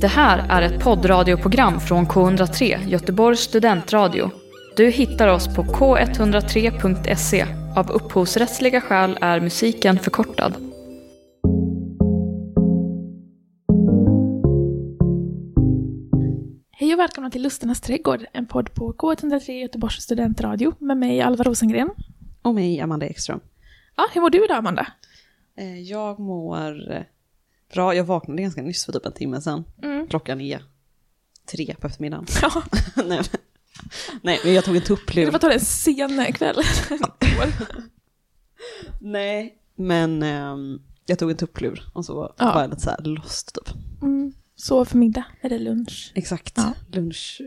Det här är ett poddradioprogram från K103, Göteborgs studentradio. Du hittar oss på k103.se. Av upphovsrättsliga skäl är musiken förkortad. Hej och välkomna till Lusternas trädgård, en podd på K103 Göteborgs studentradio med mig Alva Rosengren. Och mig, Amanda Ekström. Ja, hur mår du idag Amanda? Eh, Jag mår bra. Jag vaknade ganska nyss för typ en timme sedan. Mm. Klockan är tre på eftermiddagen. Ja, nej, nej, men jag tog en tupplur. var ta det en sen kväll. Nej, men ehm, jag tog en tupplur och så Ja. var jag lite så här lost typ. Mm. Så för middag det lunch. Exakt. Ja. Lunch,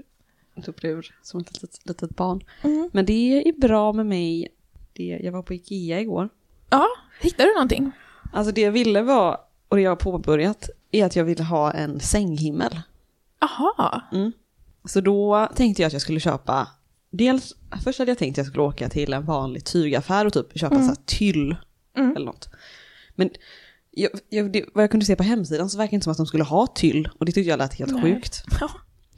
tupplur som ett litet, litet barn. Mm. Men det är bra med mig. Det, jag var på Ikea igår. Ja, hittade du någonting? Alltså det jag ville var, och det jag har påbörjat, är att jag ville ha en sänghimmel. Aha. Mm. Så då tänkte jag att jag skulle köpa, dels, först hade jag tänkt att jag skulle åka till en vanlig tygaffär och typ köpa så här tyll Mm. eller något. Men jag, jag, det, vad jag kunde se på hemsidan så verkar det inte som att de skulle ha tyll och det tyckte jag lät helt Nej. sjukt. Ja.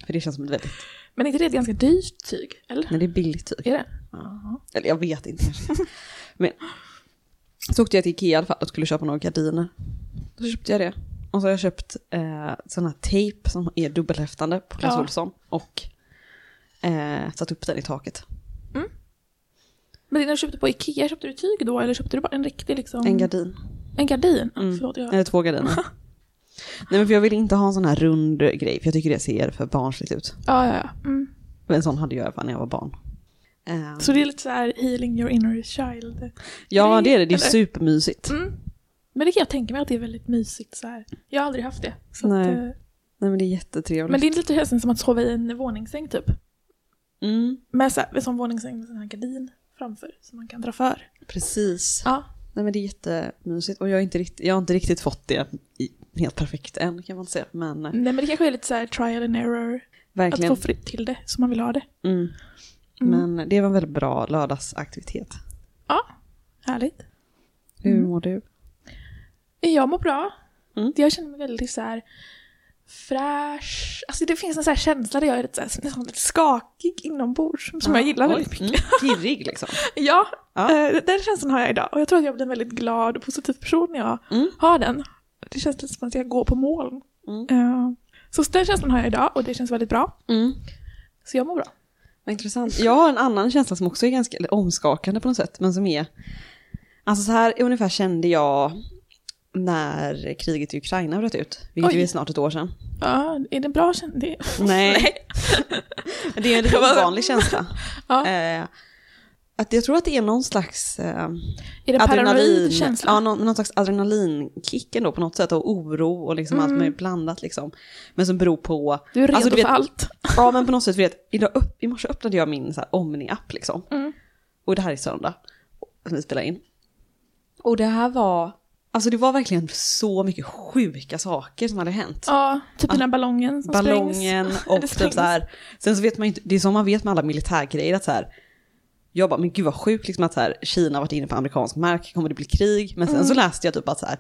För det känns som ett väldigt, Men är inte det ett ganska dyrt tyg? Eller? men det är billigt tyg. Är det? Eller jag vet inte. Men så åkte jag till Ikea i alla fall och skulle köpa några gardiner. Då köpte jag det. Och så har jag köpt eh, sån här tejp som är dubbelhäftande på Clas Ja. Ohlson. Och eh, satt upp den i taket. Men när du köpte på Ikea, köpte du tyg då? Eller köpte du bara en riktig liksom? En gardin. En gardin? Mm. Förlåt, jag... Eller två gardiner. Nej men för jag vill inte ha en sån här rund grej, för jag tycker det ser för barnsligt ut. Ja, ja, ja. Mm. Men en sån hade jag i alla fall när jag var barn. Eh, Så det är lite så här healing your inner child. ja det är det, det är eller? supermysigt. Mm. Men det kan jag tänka mig att det är väldigt mysigt så här. Jag har aldrig haft det. Så Nej. Att, eh, Nej men det är jättetrevligt. men det är lite nästan som att sova i en våningssäng typ. Mm, Med så här, sån våningssäng med sån här gardin framför som man kan dra för. precis. Ja. Nej men det är jättemysigt och jag, är inte riktigt, jag har inte riktigt fått det i, helt perfekt än kan man säga. Men eh, Nej men det kanske är lite så här trial and error. verkligen. Att få fritt till det som man vill ha det. Mm. Men det var en väldigt bra lördagsaktivitet. Ja, härligt. Hur Mm. mår du? Jag mår bra. Mm. Jag känner mig väldigt så här fräsch. Alltså det finns en så här känsla där jag är lite, så här, nästan lite skakig inombords. Som jag gillar väldigt mycket. Mm. Girrig liksom. Ja, eh, den känslan har jag idag. Och jag tror att jag blir en väldigt glad och positiv person när jag Mm. har den. Det känns lite som att jag går på moln. Mm. Eh, så den känslan har jag idag och det känns väldigt bra. Mm. Så jag mår bra. Vad intressant. Jag har en annan känsla som också är ganska omskakande på något sätt, men som är... Alltså så här ungefär kände jag när kriget i Ukraina bröt ut, vilket Oj. är snart ett år sedan. Ja, är det bra känsla? Nej. det är en lite ovanlig känsla. Ja. Eh, att jag tror att det är någon slags eh, Är det en paranoid känsla? ja, någon, någon slags adrenalinkick ändå på något sätt och oro och liksom allt möjligt blandat liksom. Men som beror på... Du är redo Alltså, du vet- för allt. Ja men på något sätt, att idag upp, i morse öppnade jag min så här, Omni-app liksom. Mm. Och det här är söndag, som vi spelar in. Och det här var, alltså det var verkligen så mycket sjuka saker som hade hänt. Ja, typ den här ballongen som Ballongen sprängs. och typ så här. Sen så vet man ju inte, det är som man vet med alla militärgrejer att så här. Jag bara, men gud vad sjukt liksom att så här, Kina varit inne på amerikansk mark, kommer det bli krig? Men sen Mm. så läste jag typ att så här,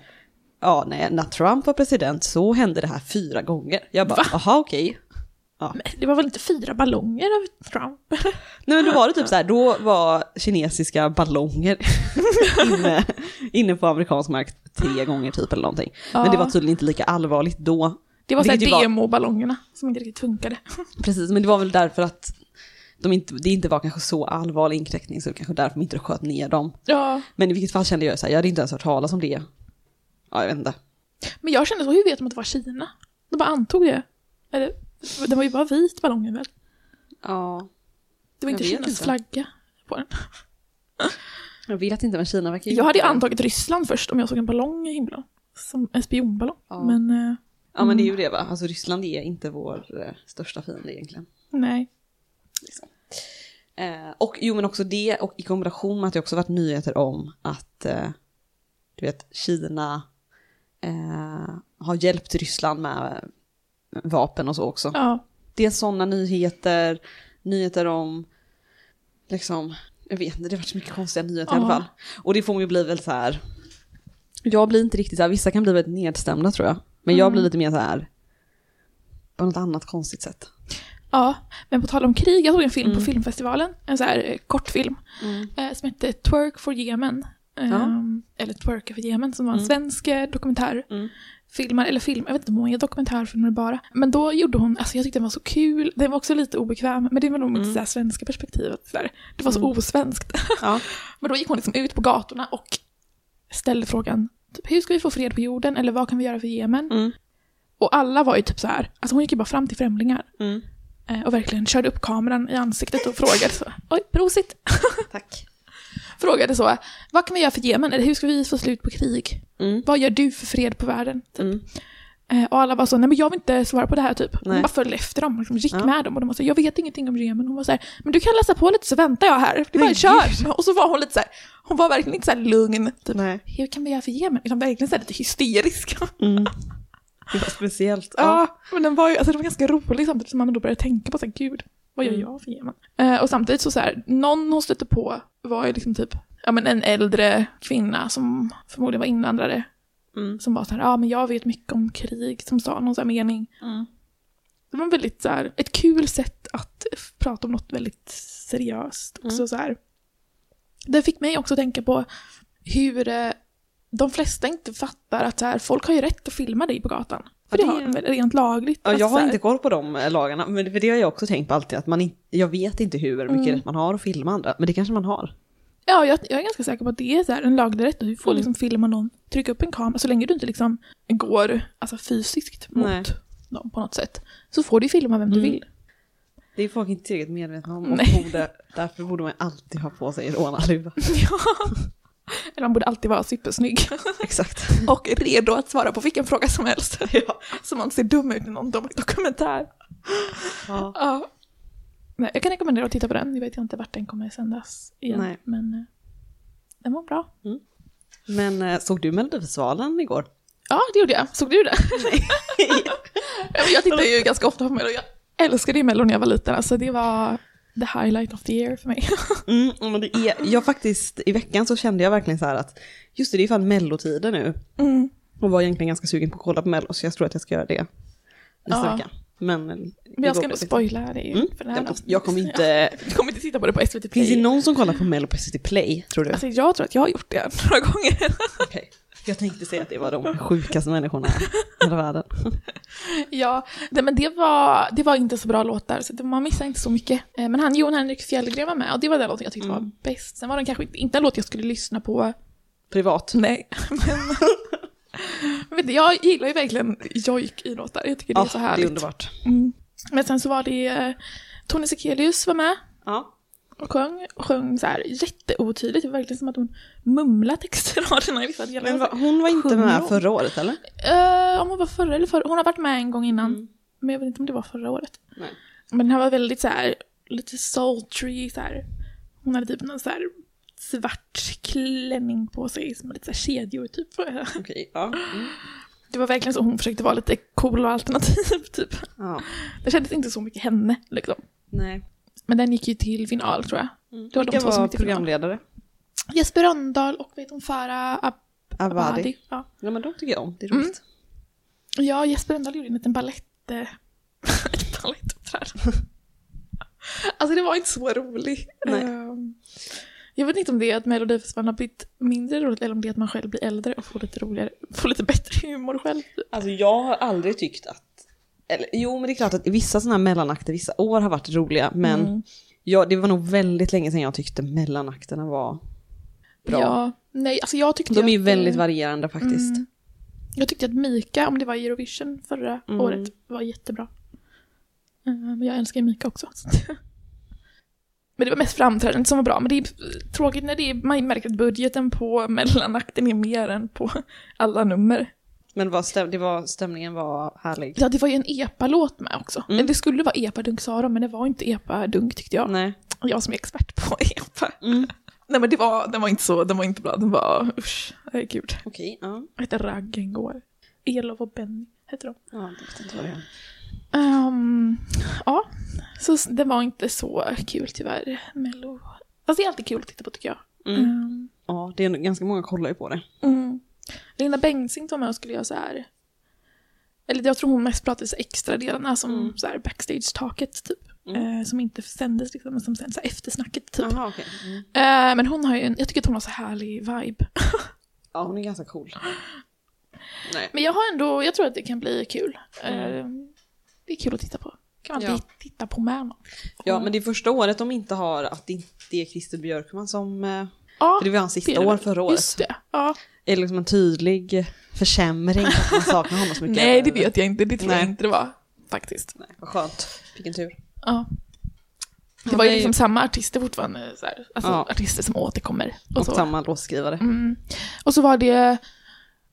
ja nej, när Trump var president så hände det här fyra gånger. Jag bara, Va? Aha okej. Det var väl inte fyra ballonger av Trump? Nej men då var det typ så här, då var kinesiska ballonger inne, inne på amerikansk mark tre gånger typ eller någonting. Men det var tydligen inte lika allvarligt då. Det var så här Vilket ju var- demoballongerna som inte riktigt funkade. Precis, men det var väl därför att de inte, det inte var kanske så allvarlig inkräktning så det kanske därför de inte sköt ner dem. Ja, Men i vilket fall kände jag så här, jag hade inte ens hört talas om det. Ja, jag vet inte. men jag kände så, hur vet de att det var Kina? De bara antog det. Eller, det var ju bara vit ballongen väl? Ja, Det var inte Kinas inte. flagga på den. jag vet inte men Kina verkar ju... Jag hade ju antagit Ryssland först om jag såg en ballong i himlen. Som en spionballong. Ja. Men eh, Ja men det är ju det va, alltså Ryssland är inte vår eh, största fiende egentligen. nej. Liksom. Eh, och jo men också det och i kombination med att det också varit nyheter om att eh, du vet Kina har hjälpt Ryssland med vapen och så också. Ja. Det är sådana nyheter, nyheter om liksom, jag vet inte, det har varit så mycket konstiga nyheter i alla Ja. fall. Och det får mig bli väldigt så här, jag blir inte riktigt så här, vissa kan bli väldigt nedstämda tror jag. Men jag Mm. blir lite mer så här, på något annat konstigt sätt. Ja, men på tal om krig, jag såg en film Mm. på filmfestivalen, en så här eh, kortfilm, eh, som hette Twerk for Yemen. Eh, Ja. Eller Twerka för Yemen, som var en Mm. svensk eh, dokumentär. Filmar, eller film, jag vet inte om hon är dokumentärfilmer bara. Men då gjorde hon, alltså jag tyckte den var så kul, den var också lite obekväm, men det var nog mitt Mm. svenska perspektivet. Så där. Det var så Mm. osvenskt. Ja. Men då gick hon liksom ut på gatorna och ställde frågan, typ, hur ska vi få fred på jorden, eller vad kan vi göra för Yemen? Mm. Och alla var ju typ så här, alltså hon gick ju bara fram till främlingar. Mm. Eh, och verkligen körde upp kameran i ansiktet och frågade så. Oj, prosit! Tack. Frågade så. Vad kan vi göra för Jemen? Eller hur ska vi få slut på krig? Mm. Vad gör du för fred på världen? Typ. Mm. Eh, och alla var så, nej men jag vill inte svara på det här typ. Hon Nej. bara följde efter dem, liksom, gick Ja. med dem och de var så, jag vet ingenting om Jemen. Hon var så här, men du kan läsa på lite så väntar jag här. Det är bara kör! Och så var hon lite så här, hon var verkligen inte så här lugn. Typ, Nej. hur kan vi göra för Jemen? Liksom, verkligen så här lite hysterisk. Mm. Det var speciellt. Ja, men den var ju, alltså det var ganska roligt samtidigt som man då började tänka på så här, gud, vad gör Mm. jag för Jemen? Eh, och samtidigt så så här, någon hon stötte på var ju liksom typ, ja men en äldre kvinna som förmodligen var invandrare, Mm. som var så här, ja men jag vet mycket om krig, som sa någon så här mening. Mm. Det var väldigt så här, ett kul sätt att prata om något väldigt seriöst. Också Mm. så här. Det fick mig också att tänka på hur eh, de flesta inte fattar att så här, folk har ju rätt att filma dig på gatan. För det har är- väl rent lagligt. Ja, jag har inte koll på de eh, lagarna, men för det har jag också tänkt på alltid, att man in, jag vet inte hur mycket Mm. rätt man har att filma andra, men det kanske man har. Ja, jag, jag är ganska säker på att det är så här en laglig rätt. Du får Mm. liksom filma någon, trycka upp en kamera, så länge du inte liksom går alltså, fysiskt mot Nej. dem på något sätt. Så får du filma vem du Mm. vill. Det är folk inte tillräckligt medvetna om, och borde, därför borde man alltid ha på sig rånarluva. ja. Eller man borde alltid vara supersnygg. Exakt. Och redo att svara på vilken fråga som helst. Ja. Så man ser dum ut i någon dokumentär. Ja. Ja. Nej, jag kan rekommendera att titta på den. Nu vet jag inte vart den kommer sändas igen. Nej. Men eh, den var bra. Men eh, såg du Melodifestivalen igår? Ja, det gjorde jag. Såg du det? Men jag tittar ju ganska ofta på Mello. Jag älskade ju Mello när jag var liten. Alltså det var the highlight of the year för mig. Mm, men det är, jag faktiskt, i veckan så kände jag verkligen så här att, just det, det är fan mellotider nu. Mm. Och var egentligen ganska sugen på att kolla på mello, så jag tror att jag ska göra det nästa Ja. vecka. Men, Men jag ska faktiskt. spoila dig. Mm. För det här Jag, jag kommer inte... Jag kommer inte titta på det på SVT Finns Play. det någon som kollar på mello på SVT Play, tror du? Alltså jag tror att jag har gjort det några gånger. Okej. Jag tänkte säga att det var de sjukaste människorna i hela världen. ja, det, men det var, det var inte så bra låtar, så det, man missar inte så mycket. Eh, Men han, Jon Henrik Fjällgren var med och det var den låten jag tyckte Mm. var bäst. Sen var den kanske inte, en låt jag skulle lyssna på, Privat. nej. Men, men jag gillar ju verkligen jojk i låtar, jag tycker det är så Ja, det härligt. är underbart. Mm. Men sen så var det eh, Tone Sekelius var med Ja. Och sjöng, och sjöng så här jätteotydligt. Det var verkligen som att hon mumlade textraderna i vissa delar. Men va, hon var inte med hon? förra året, eller? Eh, om hon var förra eller förra, hon har varit med en gång innan. Mm. Men jag vet inte om det var förra året. Nej. Men den här var väldigt så här, lite sultry så här. Hon hade typ någon så här svart klänning på sig som lite så här kedjor typ. Okej, ja. Mm. Det var verkligen så hon försökte vara lite cool och alternativ typ. ja. Det kändes inte så mycket henne liksom. Nej. Men den gick ju till final tror jag. Mm. Det var de Vilka var till final. programledare? Jesper Rönndahl och vet hon Farah Ab- Avadi. Abadi. Ja. Ja, men de tycker jag om. Det är Mm. roligt. ja, Jesper Rönndahl gjorde en liten balett... eh, ett balettuppträdande. alltså det var inte så roligt. Nej. Ehm, jag vet inte om det är att Melodifestivalen har blivit mindre roligt eller om det är att man själv blir äldre och får lite roligare, får lite bättre humor själv. Alltså jag har aldrig tyckt att... Eller, jo, men det är klart att vissa sådana här mellanakter vissa år har varit roliga, men Mm. ja, det var nog väldigt länge sedan jag tyckte mellanakterna var bra. Ja, nej, alltså jag tyckte De är ju att, väldigt eh, varierande faktiskt. Mm. Jag tyckte att Mika, om det var Eurovision förra Mm. året, var jättebra. Eh, Men jag älskar Mika också. Men det var mest framträdandet som var bra. Men det är tråkigt när det är, man märker att budgeten på mellanakten är mer än på alla nummer. Men vad stäm, det var, stämningen var härlig. Ja, det var ju en epa-låt med också. Mm. Det skulle vara epa-dunk Sara, men det var inte epa-dunk tyckte jag. Nej. Jag som är expert på epa. Mm. Nej men det var, den var inte så, den var inte bra. Den var, usch, nej gud. Okej, ja. Vad hette Raggen går? Elof och Benny hette de. Ja, det vet inte vad det. Ehm, ja, så det var inte så kul tyvärr, Mello. Fast det är alltid kul att titta på tycker jag. Mm. Ehm, Ja, det är ganska många kollar ju på det. mm. Linda Bengtzing var med och skulle göra så här eller jag tror hon mest pratade så extra delarna som Mm. så här backstage-taket typ. Mm. Eh, som inte sändes liksom, men som här eftersnacket typ. Jaha, okej. Mm. Eh, men hon har ju en, jag tycker att hon har så härlig vibe. Ja, hon är ganska cool. Nej. Men jag har ändå, jag tror att det kan bli kul. Eh, Mm. det är kul att titta på. Kan man Ja. ti- titta på med någon. Ja, men det är första året de inte har att det inte är Christer Björkman som... Ja, För det var hans sista år förra året. Just det. Ja. Är det liksom en tydlig försämring att man saknar honom så mycket? Nej, det vet jag inte. Det tror jag inte det var. Faktiskt. Nej, vad skönt. Vilken tur. Ja. Det var ju liksom samma artister fortfarande. Så här. Alltså Ja. artister som återkommer. Och, Och så. samma låtskrivare. Mm. Och så var det,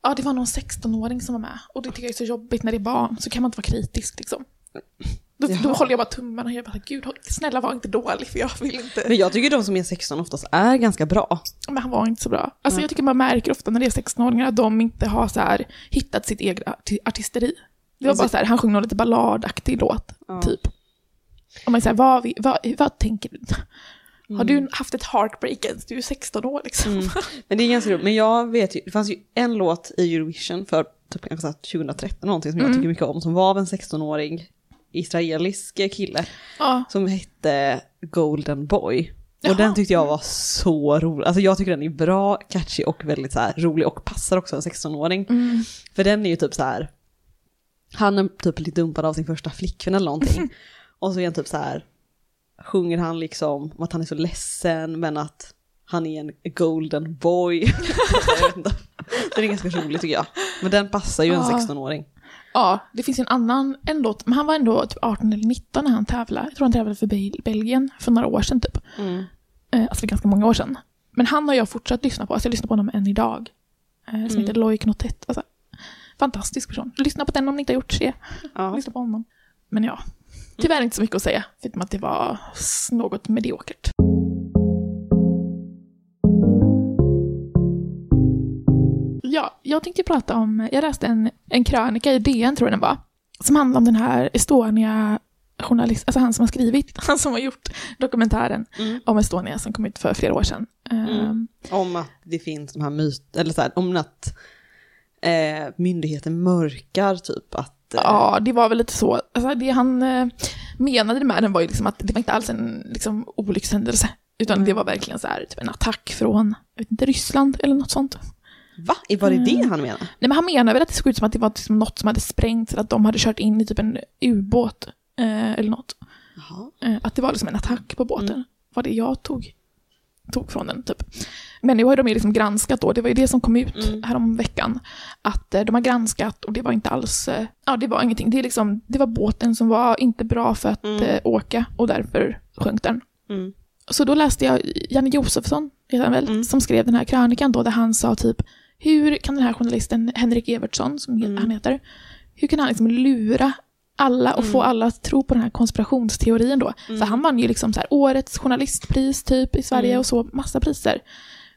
ja det var någon 16-åring som var med. Och det tycker jag är så jobbigt när det är barn, så kan man inte vara kritisk liksom. Då, då håller jag bara tummarna och jag bara, gud snälla var inte dålig för jag vill inte. Men jag tycker de som är 16 oftast är ganska bra. Men han var inte så bra. Alltså Nej. jag tycker man märker ofta när det är 16-åringar att de inte har så här hittat sitt eget arti- artisteri. Det var Alltså- bara så här, han sjöng någon lite balladaktig låt, Ja. typ. Och man säger, vad, vad, vad tänker du? Har Mm. du haft ett heartbreak ens? Du är 16 år liksom. Mm. Men det är ganska roligt. Men jag vet ju, det fanns ju en låt i Eurovision för typ kanske så här 2013 någonting som jag Mm. tycker mycket om. Som var av en 16-årig israelisk kille. Ja, Som hette Golden Boy. Jaha. Och den tyckte jag var så rolig. Alltså jag tycker den är bra, catchy och väldigt så rolig och passar också en 16-åring. mm. För den är ju typ så här, han är typ lite dumpad av sin första flickvän eller någonting. och så är han typ så här, sjunger han liksom om att han är så ledsen men att han är en golden boy. inte. Den är ganska rolig tycker jag. Men den passar ju en Ja. 16-åring. Ja, det finns en annan en låt, men han var ändå typ 18 eller 19 när han tävlade. Jag tror han tävlade för Bel- Belgien för några år sedan typ. Mm. Eh, alltså för ganska många år sedan. Men han har jag fortsatt lyssna på, alltså jag lyssnar på honom än idag. Eh, som Mm. heter Loic Notet. Alltså, fantastisk person. Lyssna på den om ni inte har gjort det. Ja. Lyssna på honom. Men ja, tyvärr inte så mycket att säga, förutom att det var något mediokert. Ja, jag tänkte prata om, jag läste en, en krönika i DN tror jag den var, som handlar om den här Estonia journalist, alltså han som har skrivit, han som har gjort dokumentären Mm. om Estonia som kom ut för flera år sedan. Mm. Om att det finns de här myter, eller så här, om att eh, myndigheten mörkar typ att... Eh, Ja, det var väl lite så. Alltså, det han eh, menade med den var ju liksom att det var inte alls en liksom, olyckshändelse, utan Mm. det var verkligen så här, typ en attack från, jag vet inte, Ryssland eller något sånt. Va? Var det det Mm. han menar? Nej, men han menar väl att det såg ut som att det var liksom något som hade sprängts, eller att de hade kört in i typ en ubåt eh, eller något. Eh, att det var liksom en attack på båten. Mm. Var det jag tog, tog från den, typ. Men nu har de ju liksom granskat då, det var ju det som kom ut Mm. härom veckan. Att eh, de har granskat och det var inte alls, eh, ja det var ingenting. Det, liksom, det var båten som var inte bra för att Mm. eh, åka och därför sjönk den. Mm. Så då läste jag Janne Josefsson, heter han väl, Mm. som skrev den här krönikan då, där han sa typ, hur kan den här journalisten, Henrik Evertsson, som Mm. han heter, hur kan han liksom lura alla och Mm. få alla att tro på den här konspirationsteorin då? För Mm. han vann ju liksom så här årets journalistpris typ i Sverige Mm. och så, massa priser.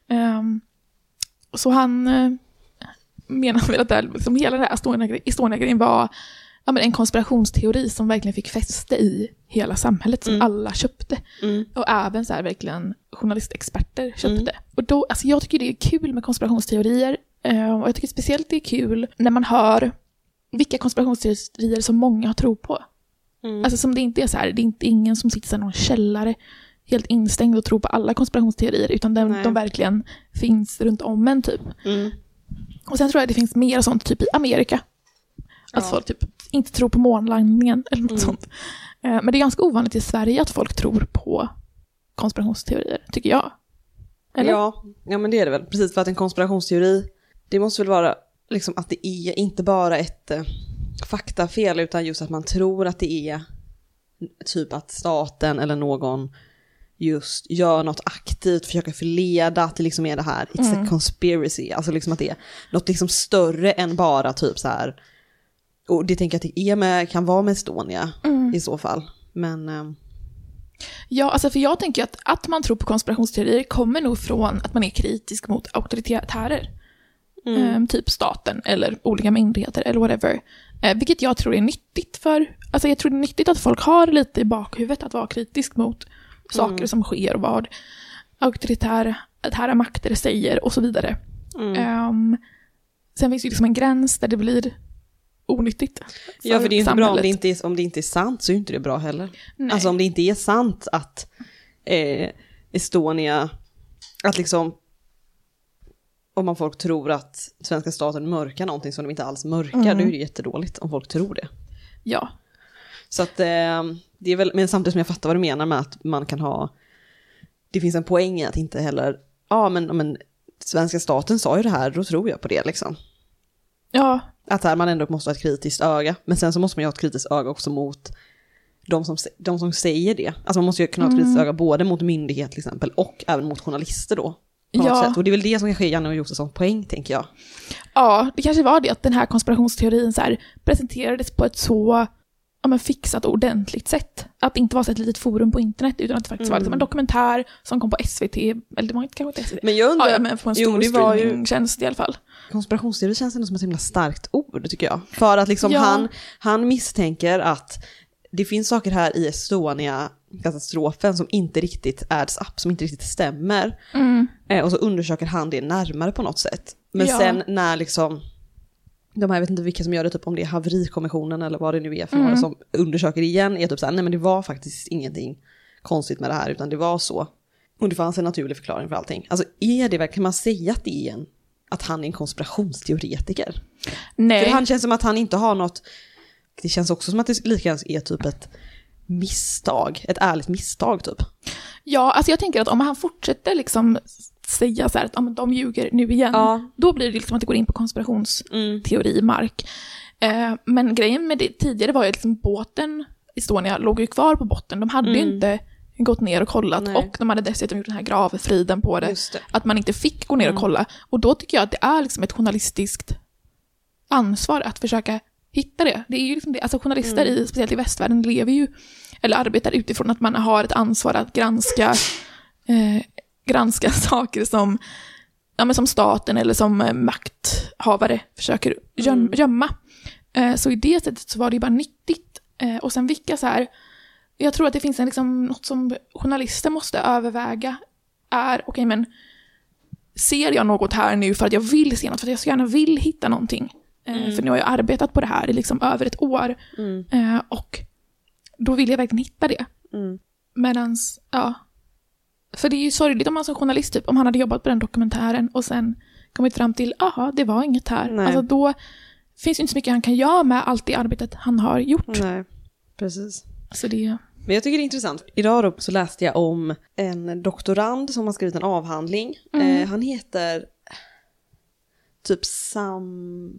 Ehm, så han uh, menar väl att det här, liksom hela den här Estonia- Estonia-grejen var ja, men en konspirationsteori som verkligen fick fäste i hela samhället, som Mm. alla köpte. Mm. Och även så här verkligen journalistexperter köpte. Mm. Och då, alltså jag tycker det är kul med konspirationsteorier. eh, Och jag tycker speciellt det är kul när man hör vilka konspirationsteorier som många tror på. Mm. Alltså som det inte är så här, det är inte ingen som sitter i någon källare helt instängd och tror på alla konspirationsteorier, utan de, de verkligen finns runt om en typ. Mm. Och sen tror jag det finns mer sånt typ i Amerika. Att Ja. folk typ inte tror på månlandningen eller något Mm. sånt. Eh, Men det är ganska ovanligt i Sverige att folk tror på konspirationsteorier, tycker jag. Eller? Ja, ja, men det är det väl. Precis, för att en konspirationsteori, det måste väl vara liksom att det är inte bara ett eh, faktafel, utan just att man tror att det är typ att staten eller någon just gör något aktivt, försöker förleda att det liksom är det här, it's Mm. a conspiracy, alltså liksom att det är något liksom större än bara typ så här, och det tänker jag att det är med, kan vara med Estonia Mm. i så fall. Men, eh, Ja, alltså för jag tänker att, att man tror på konspirationsteorier kommer nog från att man är kritisk mot auktoritärer. mm, Eh, typ staten eller olika myndigheter eller whatever. Eh, vilket jag tror är nyttigt för, alltså jag tror det är nyttigt att folk har lite i bakhuvudet att vara kritisk mot saker Mm. som sker och vad auktoritära makter säger och så vidare. mm, Ehm, sen finns det ju liksom en gräns där det blir onyttigt. Ja, för det är inte bra om samhället. det inte är, om det inte är sant så är inte det bra heller. Nej. Alltså om det inte är sant att eh, Estonia, att liksom om man folk tror att svenska staten mörkar någonting som de inte alls mörkar, Mm. då är det jättedåligt om folk tror det. Ja, Så att eh, det är väl, men samtidigt som jag fattar vad du menar med att man kan ha, det finns en poäng i att inte heller, ja men, men svenska staten sa ju det här, då tror jag på det liksom. ja, Att här man ändå måste ha ett kritiskt öga, men sen så måste man ju ha ett kritiskt öga också mot de som, de som säger det. Alltså man måste ju kunna ha ett kritiskt öga både mot myndighet till exempel och även mot journalister då. Ja. Och det är väl det som kanske är Janne och Josefssons poäng tänker jag. ja, det kanske var det att den här konspirationsteorin så här presenterades på ett så ja, men fixat ordentligt sätt. Att det inte var så ett litet forum på internet utan att det faktiskt var liksom en dokumentär som kom på SVT, eller det var inte kanske inte SVT. Men jag undrar, Ja, men på en jo, stor det var ju- streamingtjänst i alla fall. konspirationsteori känns ändå som ett himla starkt ord tycker jag. För att liksom Ja. han, han misstänker att det finns saker här i Estonia-katastrofen som inte riktigt adds up, som inte riktigt stämmer. Mm. Eh, och så undersöker han det närmare på något sätt. Men Ja. sen när liksom, de här, jag vet inte vilka som gör det, typ om det är haverikommissionen eller vad det nu är för Mm. några som undersöker igen, är typ såhär, nej men det var faktiskt ingenting konstigt med det här, utan det var så. Och det fanns en naturlig förklaring för allting. Alltså är det verkligen, kan man säga att det är en, att han är en konspirationsteoretiker? Nej. För han känns som att han inte har något, det känns också som att det lika gärna är typ ett misstag, ett ärligt misstag typ. Ja, alltså jag tänker att om han fortsätter liksom säga så här att ja, men de ljuger nu igen, Ja. då blir det liksom att det går in på konspirationsteorimark. Eh, men grejen med det tidigare var ju att liksom båten Estonia låg ju kvar på botten. De hade ju inte gått ner och kollat Nej. och de hade dessutom gjort den här gravfriden på det. Det. Att man inte fick gå ner och kolla. Och då tycker jag att det är liksom ett journalistiskt ansvar att försöka hitta det. Det är ju liksom det. Alltså journalister, i, speciellt i västvärlden, lever ju, eller arbetar utifrån att man har ett ansvar att granska, eh, granska saker som, ja, men som staten eller som eh, makthavare försöker göm, gömma. Eh, så i det sättet så var det ju bara nyttigt. Eh, och sen vilka så här, jag tror att det finns en, liksom, något som journalister måste överväga är, okej men ser jag något här nu för att jag vill se något, för att jag så gärna vill hitta någonting. Eh, För nu har jag arbetat på det här i liksom över ett år. Eh, och då vill jag verkligen hitta det. Mm. Medans, ja. För det är ju sorgligt om man som journalist, typ, om han hade jobbat på den dokumentären och sen kommit fram till, aha, det var inget här. Nej. Alltså då finns ju inte så mycket han kan göra med allt det arbetet han har gjort. Nej, precis. Så det, Men jag tycker det är intressant. Idag då så läste jag om en doktorand som har skrivit en avhandling. Eh, han heter typ Sam...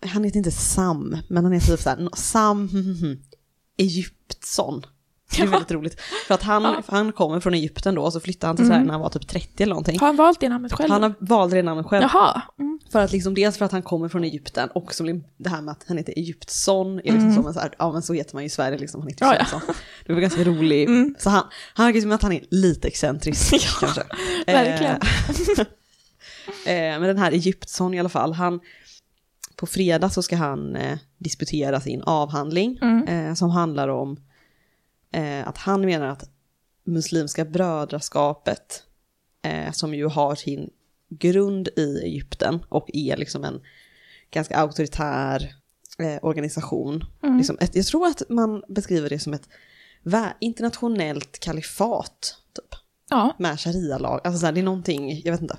Han heter inte Sam, men han heter typ såhär Sam Egyptsson. Det är väldigt roligt. För att han, han kommer från Egypten då och så flyttade han till Sverige när han var typ 30 eller någonting. har han valt det namnet själv? Han har valde det namnet själv. Jaha. Mm. För att liksom dels för att han kommer från Egypten och blir det här med att han heter Egyptsson är liksom som en så här, ja men så heter man ju i Sverige liksom, han heter Mm. Ja, ja. Svensson. Det var ganska roligt. Så han, han verkar som att han är lite excentrisk kanske. verkligen. Eh, eh, men den här Egyptsson i alla fall, han, på fredag så ska han eh, disputera sin avhandling eh, som handlar om eh, att han menar att Muslimska brödraskapet, eh, som ju har sin grund i Egypten och är liksom en ganska auktoritär eh, organisation. Liksom ett, jag tror att man beskriver det som ett internationellt kalifat, typ Ja. med sharia-lag. Alltså så här, det är någonting, jag vet inte.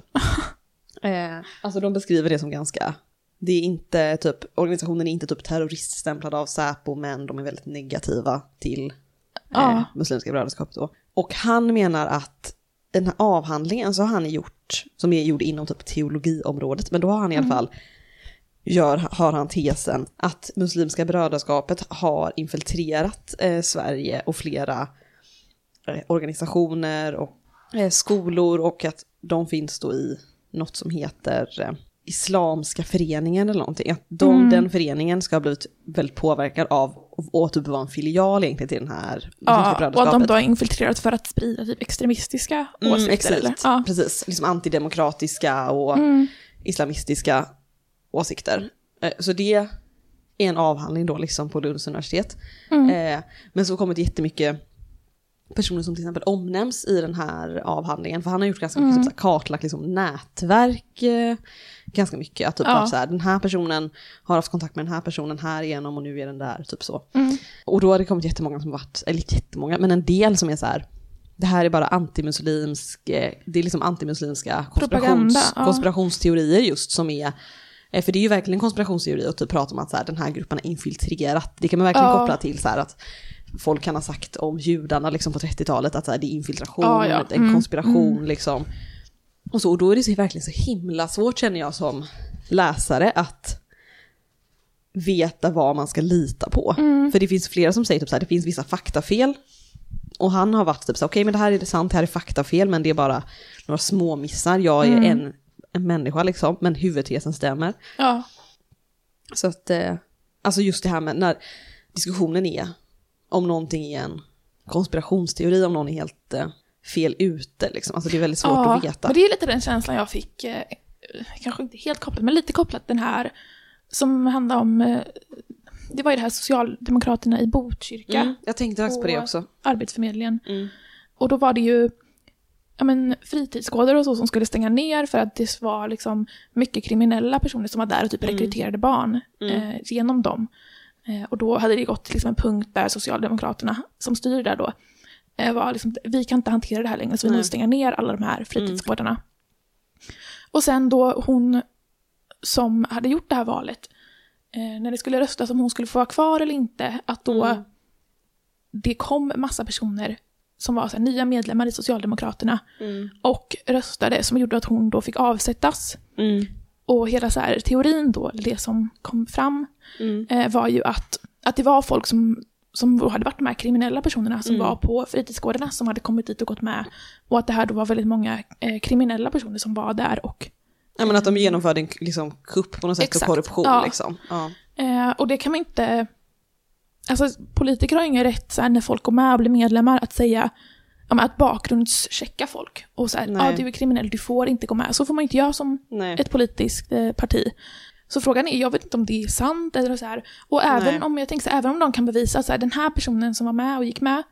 eh, alltså de beskriver det som ganska, det är inte typ, organisationen är inte typ terroriststämplad av Säpo, men de är väldigt negativa till eh, Ja. Muslimska brödraskapet då. Och han menar att den här avhandlingen så har han gjort, som är gjord inom typ teologiområdet, men då har han i alla fall gör, har han tesen att Muslimska brödraskapet har infiltrerat eh, Sverige och flera eh, organisationer och eh, skolor och att de finns då i något som heter eh, Islamska föreningen eller någonting. Att de, den föreningen ska ha blivit väldigt påverkad av och typ vara en filial egentligen till den här ja. Och att de då har infiltrerat för att sprida typ extremistiska Mm, åsikter. exakt, eller? Ja. precis. Liksom antidemokratiska och islamistiska åsikter. Eh, Så det är en avhandling då liksom på Lunds universitet. Mm. Eh, Men så har kommit jättemycket personer som till exempel omnämns i den här avhandlingen. För han har gjort ganska mycket, Mm. typ, kartlagt liksom, nätverk eh, ganska mycket. Att typ, Ja. så här, den här personen har haft kontakt med den här personen här igenom och nu är den där, typ så. Mm. Och då har det kommit jättemånga som varit, eller jättemånga, men en del som är så här, det här är bara antimuslimsk, eh, det är liksom antimuslimska konspirations, ja. konspirationsteorier just som är eh, för det är ju verkligen konspirationsteori att typ prata om att så här, den här gruppen har infiltrerat. Det kan man verkligen Ja. koppla till så här att folk kan ha sagt om judarna liksom på 30-talet att så här, det är infiltration, Ja, ja. en Mm, konspiration liksom. Och, så, och då är det så, verkligen så himla svårt känner jag som läsare att veta vad man ska lita på. Mm. För det finns flera som säger typ så här, det finns vissa faktafel. Och han har varit typ så okej men det här är sant, det här är faktafel, men det är bara några små missar. Jag är Mm. en, en människa liksom, men huvudtesen stämmer. Ja. Så att, eh, alltså just det här med när diskussionen är om någonting är en konspirationsteori, om någon är helt eh, fel ute liksom. Alltså det är väldigt svårt ja, att veta. Men det är lite den känslan jag fick, eh, kanske inte helt kopplat, men lite kopplat den här som handlar om, eh, det var ju det här Socialdemokraterna i Botkyrka, Mm, jag tänkte faktiskt på det också. Arbetsförmedlingen. Mm. Och då var det ju ja, men, fritidsgårdar och så som skulle stänga ner för att det var liksom mycket kriminella personer som var där och typ Mm. rekryterade barn Mm. eh, genom dem. Eh, och då hade det gått till liksom en punkt där Socialdemokraterna, som styr där då, eh, var liksom, vi kan inte hantera det här längre så vi måste stänga ner alla de här fritidsgårdarna. Och sen då hon som hade gjort det här valet, eh, när det skulle röstas om hon skulle få vara kvar eller inte, att då Mm. det kom massa personer som var så här, nya medlemmar i Socialdemokraterna Mm. och röstade som gjorde att hon då fick avsättas. Mm. Och hela så här, teorin då, det som kom fram, Mm. eh, var ju att, att det var folk som, som hade varit de här kriminella personerna som Mm. var på fritidsgårdarna som hade kommit dit och gått med. Och att det här då var väldigt många eh, kriminella personer som var där och Ja men att de genomförde en liksom, kupp på något sätt Exakt, och korruption ja. liksom. Ja. Eh, och det kan man inte... Alltså politiker har ingen rätt så här, när folk går med och blir medlemmar att säga ja, att bakgrundschecka folk. Och så här, ja du är kriminell, du får inte gå med. Så får man inte göra som Nej. ett politiskt eh, parti. Så frågan är, jag vet inte om det är sant eller så här. Och även Nej. om, jag tänker så här, även om de kan bevisa att den här personen som var med och gick med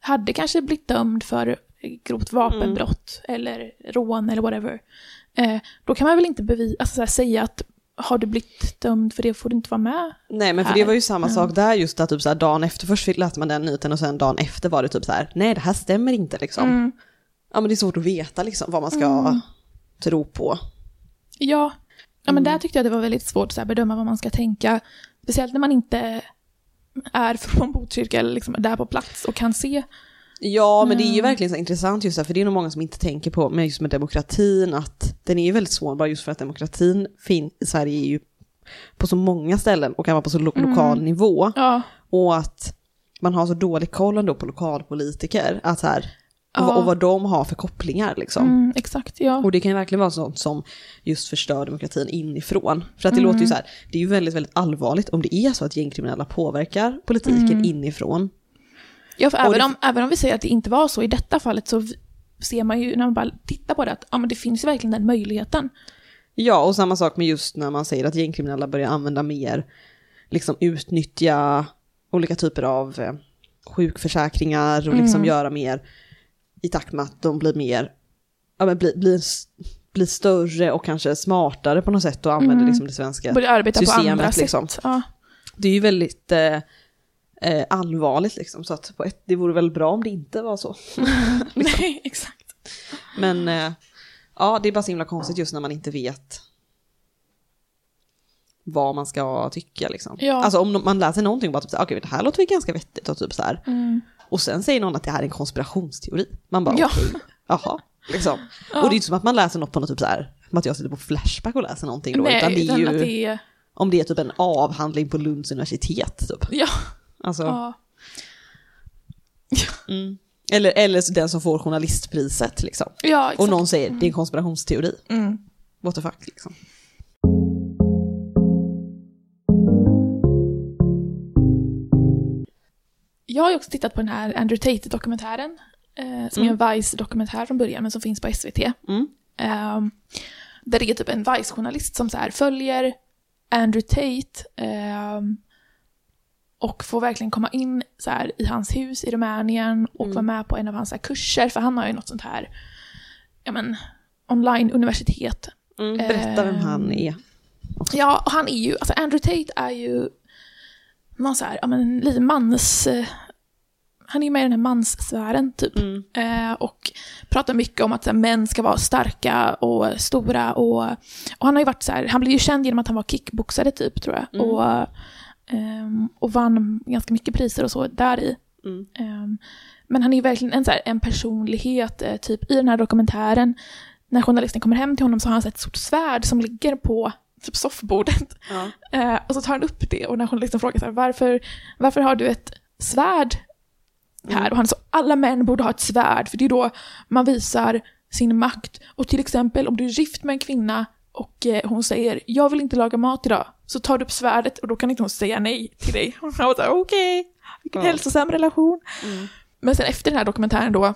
hade kanske blivit dömd för grovt vapenbrott eller rån eller whatever. Eh, då kan man väl inte bevi- alltså, så här, säga att har du blivit dömd för det får du inte vara med. Nej men för här. det var ju samma sak där just att typ så här, dagen efter, först läste man den nyheten och sen dagen efter var det typ så här, nej det här stämmer inte liksom. Mm. Ja men det är svårt att veta liksom vad man ska Mm. tro på. Ja, ja men Mm. där tyckte jag det var väldigt svårt att bedöma vad man ska tänka. Speciellt när man inte är från Botkyrka eller liksom är där på plats och kan se. Ja men det är ju Mm. verkligen så intressant just det, för det är nog många som inte tänker på, men just med demokratin, att den är ju väldigt sårbar just för att demokratin fin- i Sverige är ju på så många ställen och kan vara på så lo- Mm. lokal nivå. Ja, Och att man har så dålig koll ändå på lokalpolitiker, att här, och, och vad de har för kopplingar liksom. mm, exakt. Ja. Och det kan ju verkligen vara sånt som just förstör demokratin inifrån. För att det Mm. låter ju så här, det är ju väldigt, väldigt allvarligt om det är så att gängkriminella påverkar politiken Mm. inifrån. Ja, för även, det- om, även om vi säger att det inte var så i detta fallet så ser man ju när man bara tittar på det att ja, men det finns ju verkligen den möjligheten. Ja, och samma sak med just när man säger att gängkriminella börjar använda mer, liksom utnyttja olika typer av eh, sjukförsäkringar och liksom Mm. göra mer i takt med att de blir mer, ja men blir, blir, blir större och kanske smartare på något sätt och använder Mm. liksom det svenska Börja arbeta på systemet, andra liksom. sätt. Ja. det är ju väldigt eh, eh, allvarligt liksom, så att på ett, det vore väl bra om det inte var så. Nej, exakt. Men eh, ja, det är bara så himla konstigt just när man inte vet vad man ska tycka liksom. Ja. Alltså om man läser någonting och bara typ så här, okej det här låter väl ganska vettigt och typ så här. Mm. Och sen säger någon att det här är en konspirationsteori. Man bara Ja. okej, jaha, liksom. Ja. Och det är inte som att man läser något på något typ så här, som att jag sitter på Flashback och läser någonting då, utan det är ju, det är... om det är typ en avhandling på Lunds universitet typ. Ja. Alltså, ja. mm. eller, eller den som får journalistpriset liksom. Ja. Och någon säger det är en konspirationsteori. Mm. What the fuck liksom. Jag har ju också tittat på den här Andrew Tate-dokumentären. Eh, som Mm. är en Vice-dokumentär från början, men som finns på SVT. Mm. Ehm, där det är typ en Vice-journalist som så här följer Andrew Tate. ehm, och får verkligen komma in så här, i hans hus i Rumänien och Mm. vara med på en av hans här, kurser, för han har ju något sånt här ja, men, online-universitet. Mm, berätta vem han är. Ja, och han är ju, alltså Andrew Tate är ju någon så här, ja men lite mans... eh, Han är ju med i den här manssfären typ. Mm. Eh, och pratar mycket om att så här, män ska vara starka och stora och, och han har ju varit så här, han blev ju känd genom att han var kickboxare typ tror jag. Mm. Och, ehm, och vann ganska mycket priser och så där i. Mm. Ehm, men han är verkligen en, så här, en personlighet, eh, typ i den här dokumentären. När journalisten kommer hem till honom så har han så ett stort svärd som ligger på typ soffbordet. Ja. Eh, och så tar han upp det och när journalisten frågar så här, varför, varför har du ett svärd här? Mm. Och han sa, alla män borde ha ett svärd, för det är då man visar sin makt. Och till exempel om du är gift med en kvinna och eh, hon säger, jag vill inte laga mat idag, så tar du upp svärdet och då kan inte hon säga nej till dig. Och han var så här, okej, vilken Ja. hälsosam relation. Mm. Men sen efter den här dokumentären då,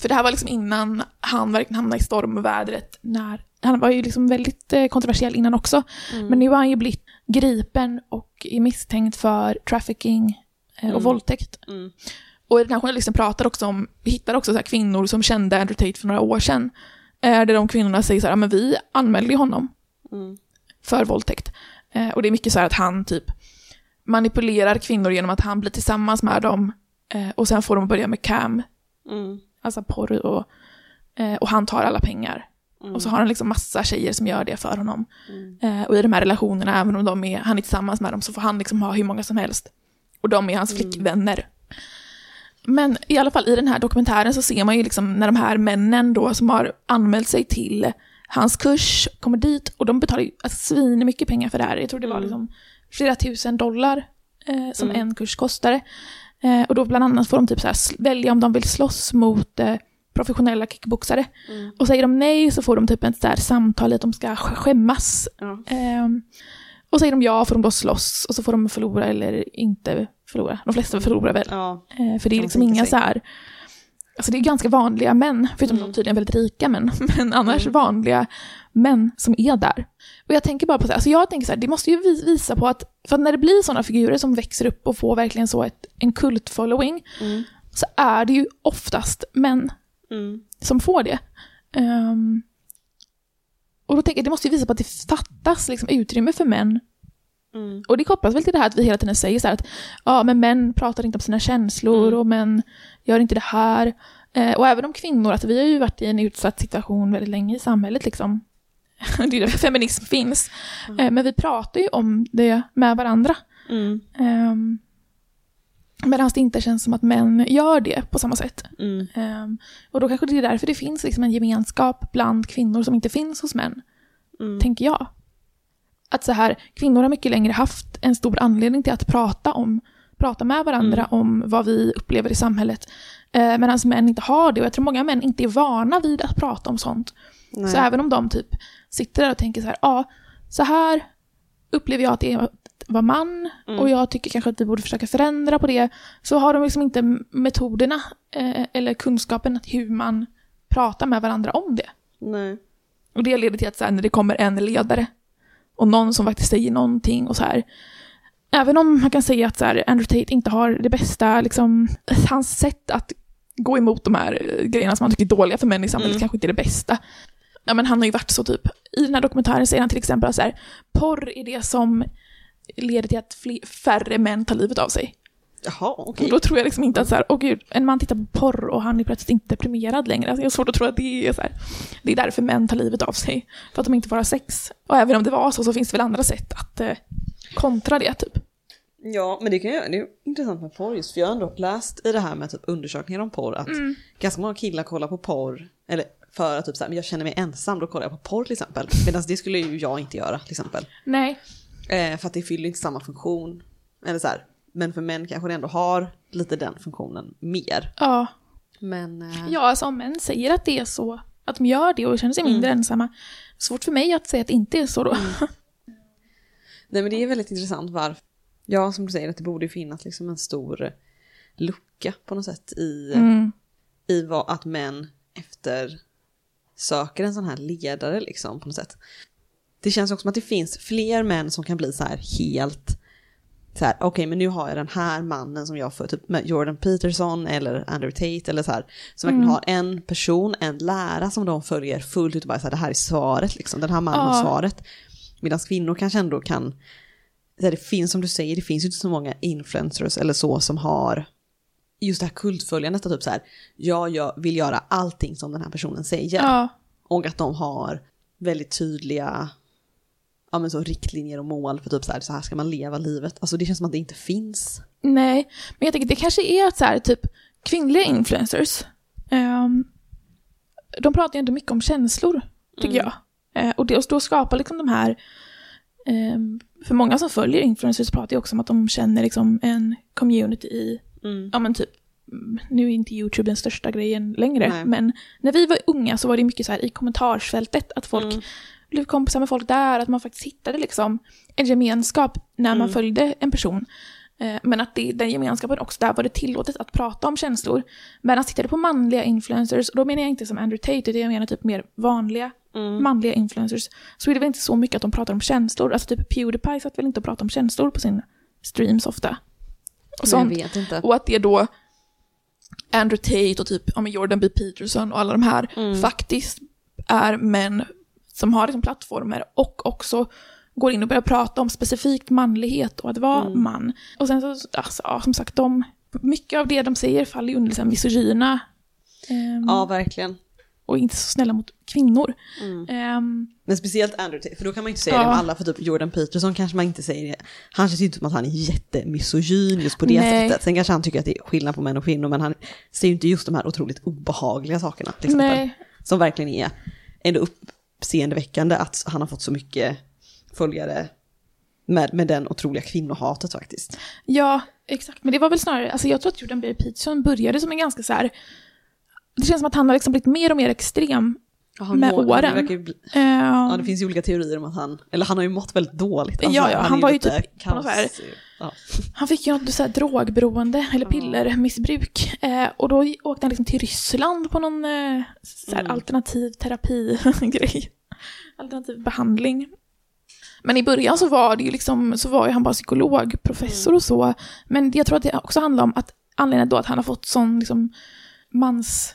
för det här var liksom innan han verkligen hamnade i stormvädret, när, han var ju liksom väldigt eh, kontroversiell innan också, Mm. men nu har han ju blivit gripen och är misstänkt för trafficking eh, och Mm. våldtäkt. Mm. Och den här journalisten pratar också om, hittar också så kvinnor som kände Andrew Tate för några år sedan, eh, där de kvinnorna säger så här, "Ja, men vi anmälde ju honom Mm. för våldtäkt. Eh, och det är mycket så här att han typ manipulerar kvinnor genom att han blir tillsammans med dem eh, och sen får de börja med cam, Mm. alltså porr och, eh, och han tar alla pengar. Mm. Och så har han liksom massa tjejer som gör det för honom. Mm. Och i de här relationerna, även om de är, han är tillsammans med dem, så får han liksom ha hur många som helst. Och de är hans Mm. flickvänner. Men i alla fall i den här dokumentären så ser man ju liksom när de här männen då som har anmält sig till hans kurs kommer dit och de betalar ju alltså, svin mycket pengar för det här. Jag tror det var Mm. liksom flera tusen dollar eh, som Mm. en kurs kostade. Eh, och då bland annat får de typ så här välja om de vill slåss mot eh, professionella kickboxare. Mm. Och säger de nej så får de typ ett här samtal att de ska sk- skämmas. Ehm, och säger de ja får de då slåss och så får de förlora eller inte förlora. De flesta förlorar väl. Eh, för det är liksom inga sig. så här, alltså det är ganska vanliga män, förutom Mm. de tydligen väldigt rika män, men annars Mm. vanliga män som är där. Och jag tänker bara på så här, alltså jag tänker så här, det måste ju vis- visa på att, för att när det blir sådana figurer som växer upp och får verkligen så ett, en kult-following, Mm. så är det ju oftast män Mm. som får det. Ehm, och då tänker jag, det måste ju visa på att det fattas liksom, utrymme för män. Mm. Och det kopplas väl till det här att vi hela tiden säger så att ja, men män pratar inte om sina känslor Mm. och män gör inte det här. Eh, och även om kvinnor, att vi har ju varit i en utsatt situation väldigt länge i samhället liksom. det är därför feminism finns. Eh, men vi pratar ju om det med varandra. Mm. Um, Medan det inte känns som att män gör det på samma sätt. Mm. Ehm, och då kanske det är därför det finns liksom en gemenskap bland kvinnor som inte finns hos män, Mm. tänker jag. Att så här, kvinnor har mycket längre haft en stor anledning till att prata om prata med varandra Mm. om vad vi upplever i samhället. Eh, Medan män inte har det och jag tror många män inte är vana vid att prata om sånt. Nej. Så även om de typ sitter där och tänker så här, ja, så här upplever jag att det är att vara man Mm. och jag tycker kanske att vi borde försöka förändra på det. Så har de liksom inte metoderna eh, eller kunskapen att hur man pratar med varandra om det. Nej. Och det leder till att så här, när det kommer en ledare och någon som faktiskt säger någonting och så här. Även om man kan säga att så här, Andrew Tate inte har det bästa, liksom, hans sätt att gå emot de här eh, grejerna som han tycker är dåliga för män i samhället Mm. kanske inte är det bästa. Ja, men han har ju varit så typ, i den här dokumentären säger han till exempel att så här, porr är det som leder till att fler, färre män tar livet av sig. Jaha. Och då tror jag liksom inte att så här, åh gud, en man tittar på porr och han är plötsligt inte deprimerad längre. Alltså jag har svårt att tro att det är så här, det är därför män tar livet av sig. För att de inte får ha sex. Och även om det var så, så finns det väl andra sätt att eh, kontra det typ. Ja, men det kan jag, det är intressant med porr just för jag har ändå läst i det här med typ undersökningar om porr att Mm. ganska många killar kollar på porr, eller för att typ såhär, men jag känner mig ensam, då kollar jag på porr till exempel. Medan det skulle ju jag inte göra till exempel. Nej. Eh, för att det fyller inte samma funktion. Eller så här, men för män kanske det ändå har lite den funktionen mer. Ja. Men... Eh, ja, alltså om män säger att det är så, att de gör det och känner sig mindre ensamma. Svårt för mig att säga att det inte är så då. Nej men det är väldigt intressant varför. Ja som du säger att det borde finnas liksom en stor lucka på något sätt i, Mm. i vad att män efter söker en sån här ledare liksom på något sätt. Det känns också som att det finns fler män som kan bli så här helt så här, okej men nu har jag den här mannen som jag får, typ med Jordan Peterson eller Andrew Tate eller så här, som verkligen har en person, en lära som de följer fullt ut och bara så här, det här är svaret liksom, den här mannen har Ja. svaret. Medan kvinnor kanske ändå kan, så här, det finns som du säger, det finns ju inte så många influencers eller så som har just det här kultföljandet, att typ så här, ja, jag vill göra allting som den här personen säger. Ja, Och att de har väldigt tydliga ja, men så riktlinjer och mål för typ så här, så här ska man leva livet. Alltså det känns som att det inte finns. nej. Men jag tänker det kanske är att så här, typ kvinnliga influencers, ehm, de pratar ju ändå mycket om känslor, tycker jag. Eh, och, det, och då skapar liksom de här, ehm, för många som följer influencers pratar ju också om att de känner liksom en community i, ja men typ, mm, nu är inte YouTube den största grejen längre, Nej. men när vi var unga så var det mycket så här i kommentarsfältet att folk Mm. Blev kompisar med folk där, att man faktiskt hittade liksom en gemenskap när man Mm. följde en person. Eh, Men att det, den gemenskapen också, där var det tillåtet att prata om känslor. Medan tittade på manliga influencers, och då menar jag inte som Andrew Tate, utan jag menar typ mer vanliga Mm. manliga influencers, så är det väl inte så mycket att de pratar om känslor. Alltså typ Pewdiepie satt väl inte och pratade om känslor på sin streams ofta. Och, Jag sånt. vet inte. och att det då Andrew Tate och typ ja, men Jordan B. Peterson och alla de här Mm. faktiskt är män som har liksom plattformar och också går in och börjar prata om specifikt manlighet och att vara Mm. man. Och sen så, alltså, ja, som sagt, de, mycket av det de säger faller ju under liksom, misogyna ehm, Ja, verkligen. och inte så snälla mot kvinnor. Mm. Ehm, Men speciellt Andrew Tate, för då kan man ju inte säga Ja. det om alla, för typ Jordan Peterson kanske man inte säger det. Han känns ju inte som att han är jättemisogyn just på det Nej. sättet. Sen kanske han tycker att det är skillnad på män och kvinnor, men han säger ju inte just de här otroligt obehagliga sakerna. Till exempel. nej, Som verkligen är ändå uppseendeväckande att han har fått så mycket följare med, med den otroliga kvinnohatet faktiskt. ja, exakt. Men det var väl snarare, alltså jag tror att Jordan B. Peterson började som en ganska så här, det känns som att han har liksom blivit mer och mer extrem. Ja, han Med mår- åren. Han ju bli, Ehm, ja, det finns ju olika teorier om att han, eller han har ju mått väldigt dåligt. Ja, ja, är han var ju typ så här- Ja. Han fick ju något så här drogberoende eller pillermissbruk. Eh, och då åkte han liksom till Ryssland på någon eh, så här Mm. alternativ terapi-grej. alternativ behandling. Men i början så var det ju liksom, så var ju han bara psykolog, professor och så. Men jag tror att det också handlar om att anledningen då att han har fått sån liksom mans...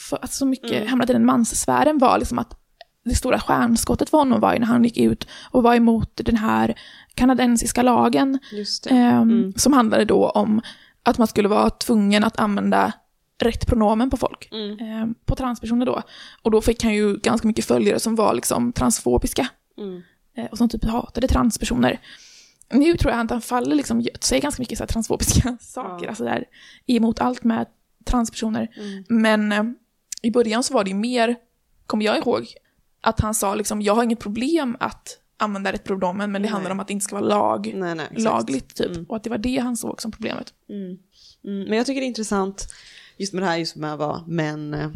För att så mycket Mm. hamnat i den manssfären var liksom att det stora stjärnskottet för honom var ju när han gick ut och var emot den här kanadensiska lagen. Ehm, Mm. Som handlade då om att man skulle vara tvungen att använda rätt pronomen på folk. Mm. Ehm, på transpersoner då. Och då fick han ju ganska mycket följare som var liksom transfobiska. Mm. eh, och som typ hatade transpersoner. Nu tror jag att han faller liksom, säger ganska mycket så här transfobiska saker. Ja. Alltså där, emot allt med transpersoner. Mm. Men eh, i början så var det ju mer, kommer jag ihåg, att han sa liksom, jag har inget problem att använda rätt pronomen, men det Nej. handlar om att det inte ska vara lag Nej, nej, lagligt typ. Mm. Och att det var det han såg som problemet. Mm. Mm. Men jag tycker det är intressant just med det här just med vad män, eh,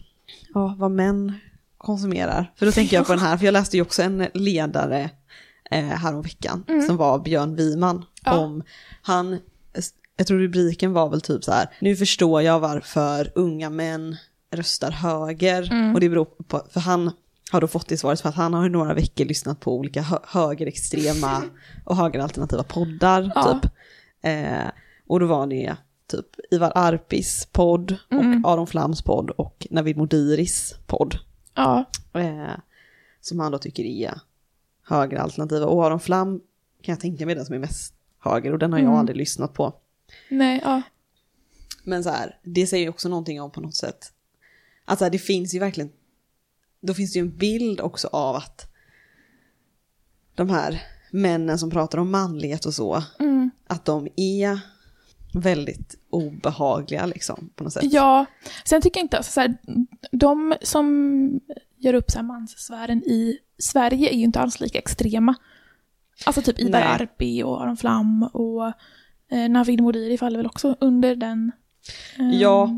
ja, vad män konsumerar. För då tänker jag på den här, för jag läste ju också en ledare eh, häromveckan Mm. som var Björn Wiman Ja. om han, jag tror rubriken var väl typ så här, nu förstår jag varför unga män röstar höger. Mm. Och det beror på, för han har då fått det svaret för att han har i några veckor lyssnat på olika hö- högerextrema och högeralternativa poddar Ja. typ. Eh, och då var det typ Ivar Arpis podd Mm. och Aron Flams podd och Navid Modiris podd. Ja, Eh, som han då tycker är högeralternativa. Och Aron Flam kan jag tänka mig den som är mest höger och den har jag Mm. aldrig lyssnat på. nej, ja. Men så här, det säger ju också någonting om på något sätt. Alltså det finns ju verkligen, då finns det ju en bild också av att de här männen som pratar om manlighet och så, Mm. att de är väldigt obehagliga liksom på något sätt. Ja, sen tycker jag inte, alltså, så här, de som gör upp så här manssfären i Sverige är ju inte alls lika extrema. Alltså typ Ivar. Arpi och Aron Flam och eh, Navid Modiri faller väl också under den. ehm, Ja.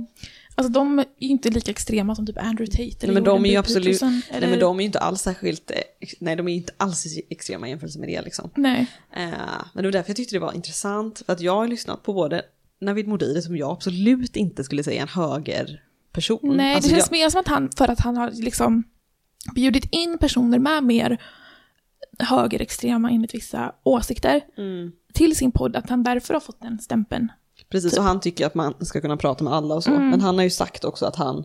Alltså de är ju inte lika extrema som typ Andrew Tate eller Nej, men de är ju absolut- Peterson, Nej eller- men de är ju inte alls särskilt, nej de är ju inte alls extrema i jämförelse med det liksom. Nej. Eh, men det var därför jag tyckte det var intressant, för att jag har lyssnat på både Navid Modiri som jag absolut inte skulle säga är en högerperson. Nej, Alltså, det känns jag, mer som att han, för att han har liksom bjudit in personer med mer högerextrema enligt vissa åsikter Mm. till sin podd, att han därför har fått den stämpeln. Precis, och han tycker att man ska kunna prata med alla och så. Mm. Men han har ju sagt också att han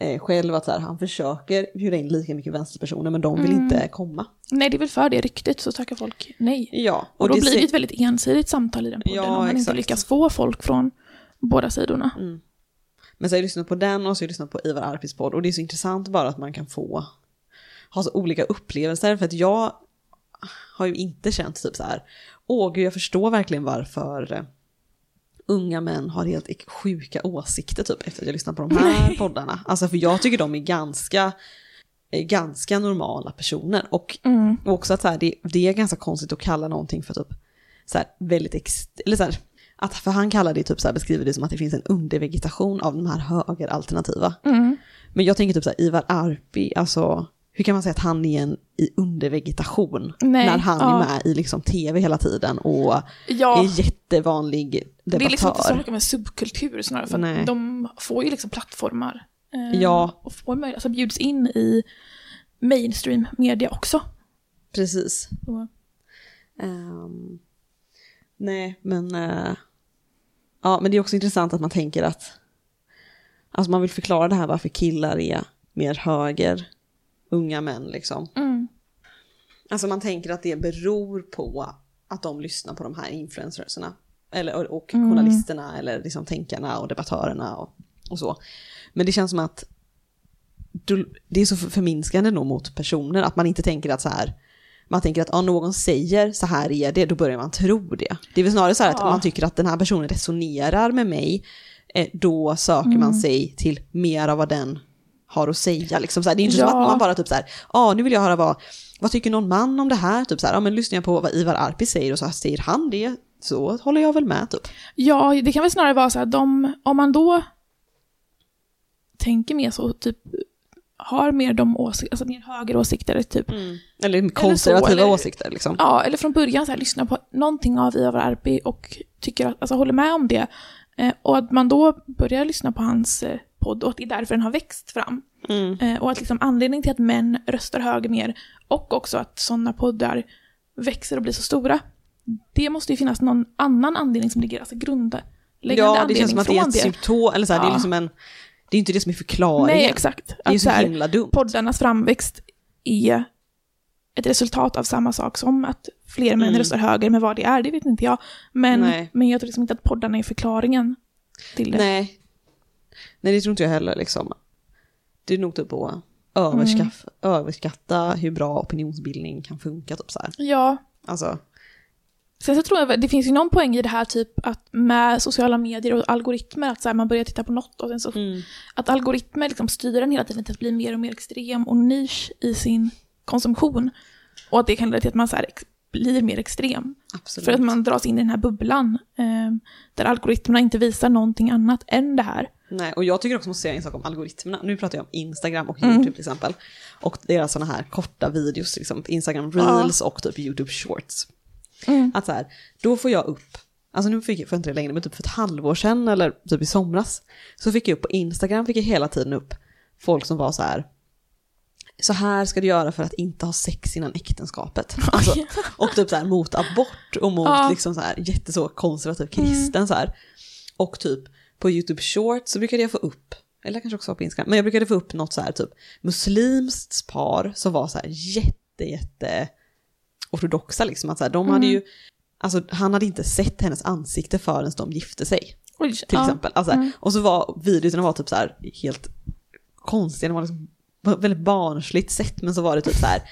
eh, själv att så här, han försöker bjuda in lika mycket vänsterpersoner men de vill Mm. inte komma. Nej, det är väl för det ryktet så tackar folk nej. Ja, Och, då det blir det ett väldigt ensidigt samtal i den podden Ja, om man inte exakt. lyckas få folk från båda sidorna. Men så har jag lyssnat på den och så har jag lyssnat på Ivar Arpis podd och det är så intressant bara att man kan få ha så olika upplevelser för att jag har ju inte känt typ så här, åh gud jag förstår verkligen varför unga män har helt sjuka åsikter typ efter att jag lyssnat på de här poddarna. Alltså för jag tycker de är ganska, eh, ganska normala personer och Mm. och också att så här, det, det är ganska konstigt att kalla någonting för typ så här, väldigt ex, eller så här, att för han kallar det typ så här, beskriver det som att det finns en undervegetation av de här högeralternativa. Mm. Men jag tänker typ så här, Ivar Arpi, alltså hur kan man säga att han är en, i undervegetation? Nej, när han ja. är med i liksom tv hela tiden och Ja, är jättevanlig debattör. det är liksom inte så mycket med subkultur snarare, för Nej. att de får ju liksom plattformar. eh, Ja. Och får möjlighet, alltså bjuds in i mainstream media också. Precis. Så, Ehm, nej, men... eh, ja, men det är också intressant att man tänker att... Alltså man vill förklara det här varför killar är mer höger, unga män liksom. mm. Alltså man tänker att det beror på att de lyssnar på de här influencerserna. Eller, och, Mm. journalisterna eller liksom tänkarna och debattörerna och, och så. Men det känns som att du- det är så för- förminskande nog mot personer att man inte tänker att så här man tänker att om någon säger så här är det, då börjar man tro det. Det är väl snarare så här att Ja. om man tycker att den här personen resonerar med mig, eh, då söker Mm. man sig till mer av vad den har att säga. Liksom så här, det är inte Ja. att man bara typ så här, ja nu vill jag höra vad, vad tycker någon man om det här? Typ så här, ja men lyssnar jag på vad Ivar Arpi säger och så här, säger han det, så håller jag väl med typ. Ja, det kan väl snarare vara så att de, om man då tänker mer så, typ har mer de åsikter, alltså mer högeråsikter, typ. Eller konservativa eller- åsikter liksom. Ja, eller från början så här, lyssna på någonting av Ivar Arpi och tycker att, alltså håller med om det. Eh, och att man då börjar lyssna på hans eh, podd och att det är därför den har växt fram. Mm. Eh, och att liksom anledningen till att män röstar höger mer och också att sådana poddar växer och blir så stora. Det måste ju finnas någon annan anledning som ligger, alltså grundläggande Ja, det anledning känns som att det är från ett symptom, eller så här, det är Ja. liksom en, det är inte det som är förklaringen. Nej, exakt. Det är ju Att så här, himla dumt. poddarnas framväxt är ett resultat av samma sak som att fler män Mm. röstar höger, men vad det är, det vet inte jag. Men, Nej. men jag tror liksom inte att poddarna är förklaringen till det. Nej. Nej, det tror inte jag heller liksom. Det är nog typ att överskaff, Mm. överskatta hur bra opinionsbildning kan funka typ så här. Ja, Alltså, sen så tror jag det finns ju någon poäng i det här typ att med sociala medier och algoritmer, att så här, man börjar titta på något och sen så mm. att algoritmer liksom styr en hela tiden till att bli mer och mer extrem och nisch i sin konsumtion. Och att det kan leda till att man så här blir mer extrem. absolut. För att man dras in i den här bubblan eh, där algoritmerna inte visar någonting annat än det här. Nej, och jag tycker också måste säga en sak om algoritmerna. Nu pratar jag om Instagram och Mm. YouTube till exempel. Och deras sådana här korta videos, liksom Instagram Reels och typ YouTube Shorts. Mm. Att så här, då får jag upp, alltså nu fick jag, jag inte det längre, men typ för ett halvår sedan eller typ i somras, så fick jag upp på Instagram, fick jag hela tiden upp folk som var så här, så här ska du göra för att inte ha sex innan äktenskapet. Alltså, och typ så här mot abort och mot Ja. Mm. liksom så här jätteså konservativ kristen så här. Och typ på YouTube Short så brukade jag få upp, eller kanske också på Instagram, men jag brukade få upp något så här typ muslimskt par som var så här jätte, jätte ortodoxa liksom. Att så här, de hade ju, alltså han hade inte sett hennes ansikte förrän de gifte sig. Oj, Till ja. exempel. Alltså, Och så var videorna var typ så här helt konstiga, de var liksom väldigt barnsligt sätt, men så var det typ så här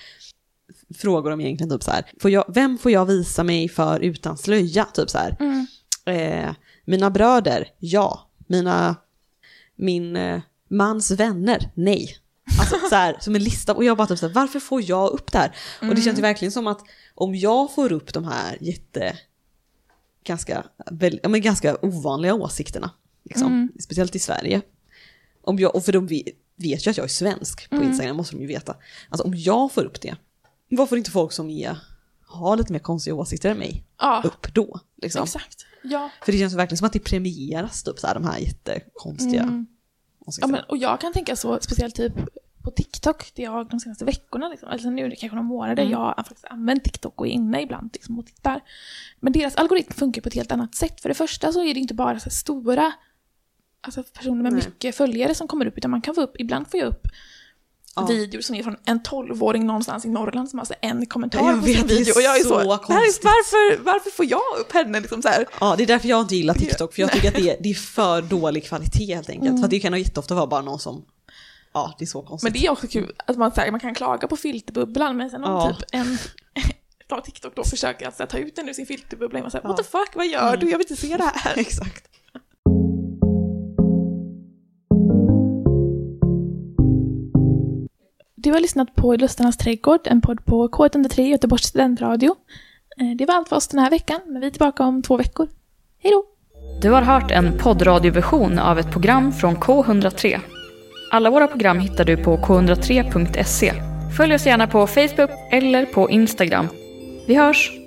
frågor om egentligen typ så här, får jag, vem får jag visa mig för utan slöja? Typ så här. Mm. Eh, mina bröder, ja. Mina, min eh, mans vänner, nej. Alltså så här, som en lista. Och jag bara typ så här, varför får jag upp det här? Och det känns ju verkligen som att om jag får upp de här jätte, ganska, väl, ja, men ganska ovanliga åsikterna, liksom, speciellt i Sverige. Om jag, och för de vet, ju att jag är svensk på Instagram, måste de ju veta. Alltså om jag får upp det, varför inte folk som är, har lite mer konstiga åsikter än mig Ja, upp då? Liksom? exakt. Ja. För det känns verkligen som att det premieras typ så här, de här jättekonstiga Mm. Ja, åsikterna. men, och jag kan tänka så, speciellt typ på TikTok, jag de senaste veckorna, liksom, alltså nu är det kanske några månader, Mm. jag har faktiskt använt TikTok och är inne ibland liksom, och tittar. Men deras algoritm funkar på ett helt annat sätt. För det första så är det inte bara så stora alltså personer med Nej. mycket följare som kommer upp, utan man kan få upp, ibland får jag upp Ja. videor som är från en 12-åring någonstans i Norrland som har så här en kommentar Jag på sin vet, är video. Och jag är så, så är, konstigt. varför, varför får jag upp henne liksom så här? Ja, det är därför jag inte gillar TikTok, för jag tycker att det är, det är för dålig kvalitet helt enkelt. Mm. För det kan jätteofta vara bara någon som, ja det är så konstigt. Men det är också kul att man, så här, man kan klaga på filterbubblan, men sen om Ja. typ en ta TikTok då försöker att här, ta ut den ur sin filterbubbla, och man säger Ja. what the fuck, vad gör du? Jag vill inte se det här. Exakt. Du har lyssnat på Lustarnas trädgård, en podd på K103 Göteborgs studentradio. Eh, Det var allt för oss den här veckan, men vi är tillbaka om två veckor. Hej då! Du har hört en poddradioversion av ett program från K103. Alla våra program hittar du på k103.se. Följ oss gärna på Facebook eller på Instagram. Vi hörs!